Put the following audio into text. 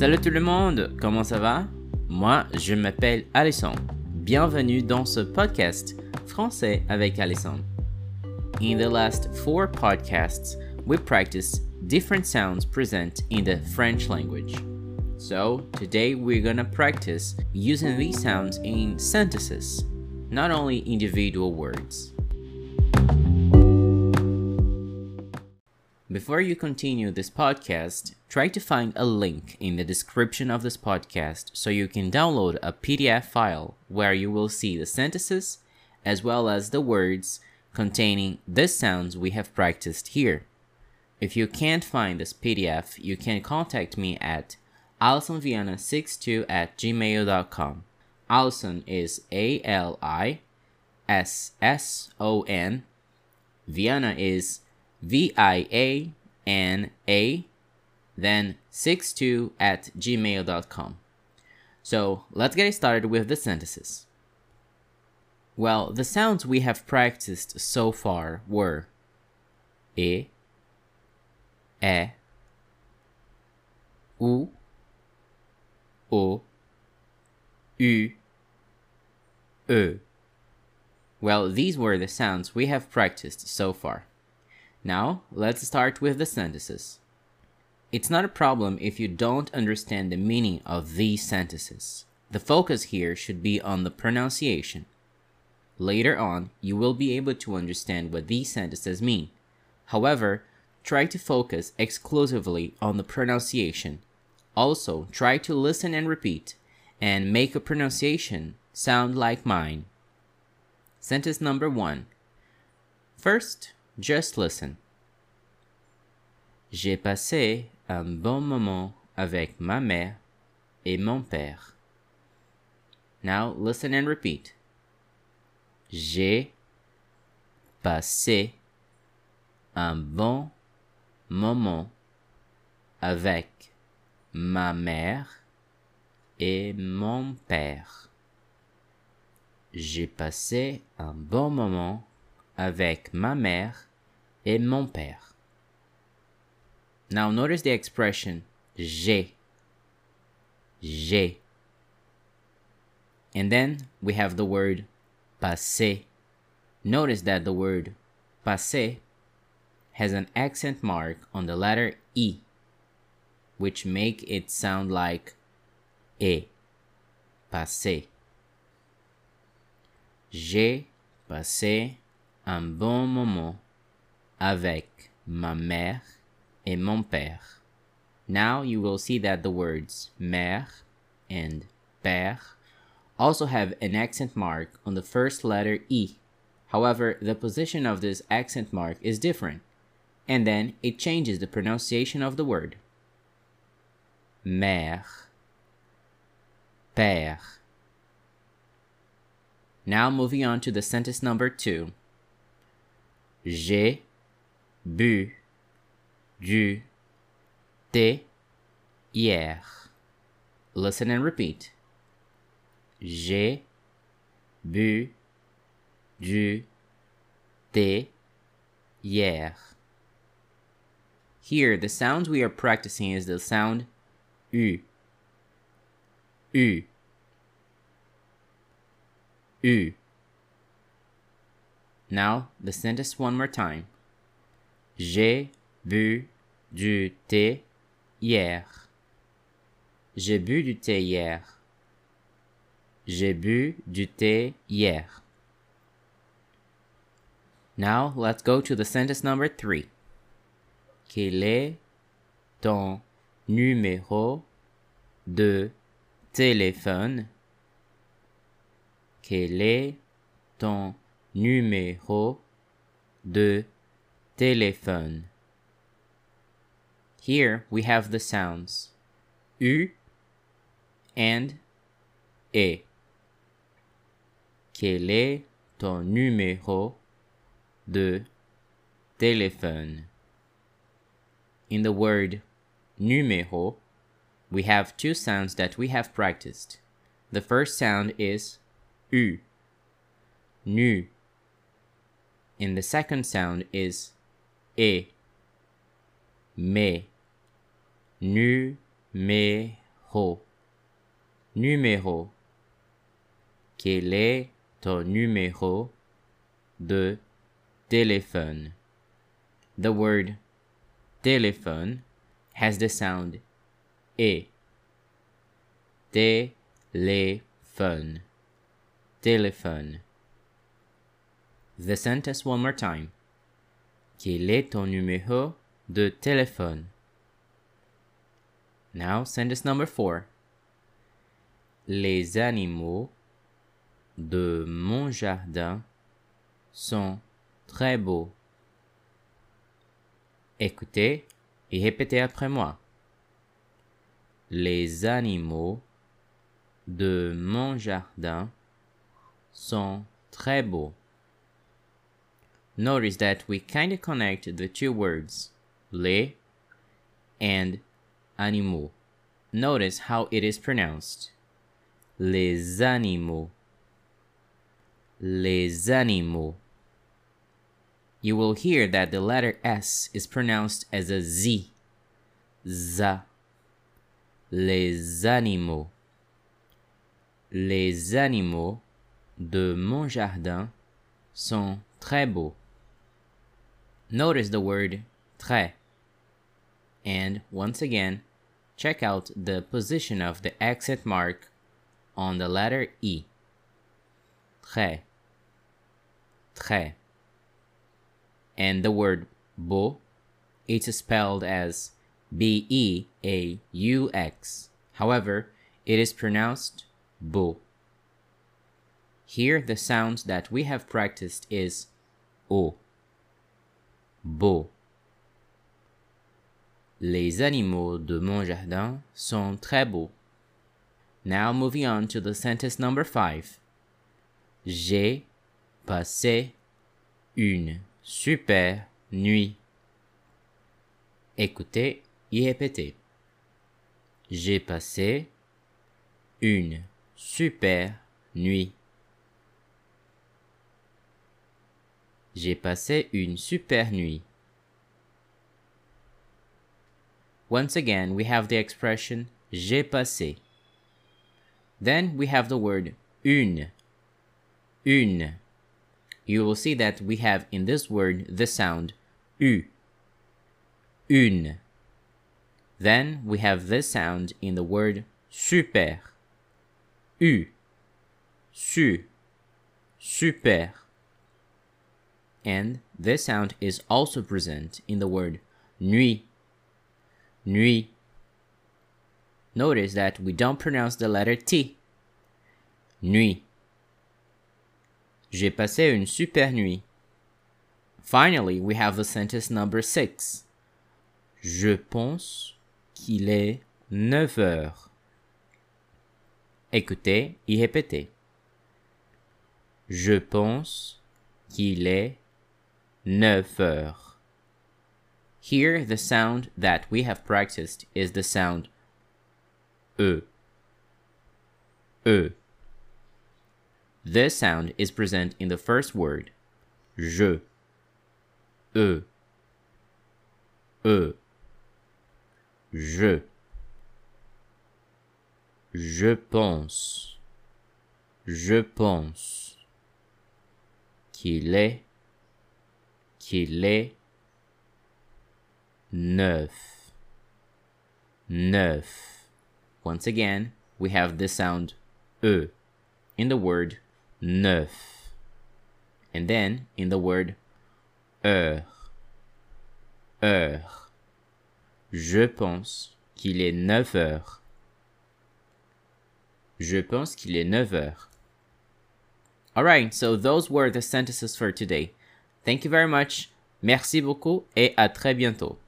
Salut tout le monde, comment ça va? Moi, je m'appelle Alessandre. Bienvenue dans ce podcast Français avec Alessandre. In the last four podcasts, we practiced different sounds present in the French language. So, today we're gonna practice using these sounds in sentences, not only individual words. Before you continue this podcast, try to find a link in the description of this podcast so you can download a PDF file where you will see the sentences as well as the words containing the sounds we have practiced here. If you can't find this PDF, you can contact me at alissonviana62 at gmail.com. Alisson is A L I S S O N. Viana is V I A N A, then 62 at gmail.com. So let's get started with the sentences. Well, the sounds we have practiced so far were E, E, U, O, U, E. Well, these were the sounds we have practiced so far. Now, let's start with the sentences. It's not a problem if you don't understand the meaning of these sentences. The focus here should be on the pronunciation. Later on, you will be able to understand what these sentences mean. However, try to focus exclusively on the pronunciation. Also, try to listen and repeat, and make a pronunciation sound like mine. Sentence number one. First, just listen. J'ai passé un bon moment avec ma mère et mon père. Now listen and repeat. J'ai passé un bon moment avec ma mère et mon père. J'ai passé un bon moment avec ma mère et mon père. Now notice the expression j'ai. J'ai. And then we have the word passé. Notice that the word passé has an accent mark on the letter E, which make it sound like E. Passé. J'ai passé un bon moment avec ma mère et mon père. Now you will see that the words mère and père also have an accent mark on the first letter E. However, the position of this accent mark is different, and then it changes the pronunciation of the word. Mère, père. Now moving on to the sentence number two. J'ai bu du thé hier. Listen and repeat. J'ai bu du thé hier. Here, the sounds we are practicing is the sound U. U. U. Now, the sentence one more time. J'ai bu du thé hier. J'ai bu du thé hier. J'ai bu du thé hier. Now, let's go to the sentence number three. Quel est ton numéro de téléphone? Quel est ton numéro de téléphone? Here we have the sounds U and E. Quel est ton numéro de téléphone? In the word numéro, we have two sounds that we have practiced. The first sound is U, nu. And the second sound is E, me. Numéro. numéro. Quel est ton numéro de téléphone? The word téléphone has the sound e. Téléphone. Téléphone. The sentence one more time. Quel est ton numéro de téléphone? Now, sentence number four. Les animaux de mon jardin sont très beaux. Écoutez et répétez après moi. Les animaux de mon jardin sont très beaux. Notice that we kind of connect the two words, les and animaux. Notice how it is pronounced. Les animaux. Les animaux. You will hear that the letter S is pronounced as a Z. Z. Les animaux. Les animaux de mon jardin sont très beaux. Notice the word très. And once again, check out the position of the accent mark on the letter E. Très. Très. And the word beau, it's spelled as B E A U X. However, it is pronounced beau. Here, the sound that we have practiced is O. Beau. Les animaux de mon jardin sont très beaux. Now moving on to the sentence number five. J'ai passé une super nuit. Écoutez et répétez. J'ai passé une super nuit. J'ai passé une super nuit. Once again, we have the expression j'ai passé. Then we have the word une. Une. You will see that we have in this word the sound u. Une. Then we have this sound in the word super. U. Su. Super. And this sound is also present in the word nuit nuit. Notice that we don't pronounce the letter T. Nuit. J'ai passé une super nuit. Finally, we have the sentence number six. Je pense qu'il est neuf heures. Écoutez et répétez. Je pense qu'il est neuf heures. Here, the sound that we have practiced is the sound E. E. This sound is present in the first word, je. E. E. Je. Je pense. Je pense. Qu'il est. Qu'il est neuf, neuf. Once again, we have the sound e in the word neuf. And then in the word heure, heure. Je pense qu'il est neuf heures. Je pense qu'il est neuf heures. Alright, so those were the sentences for today. Thank you very much. Merci beaucoup et à très bientôt.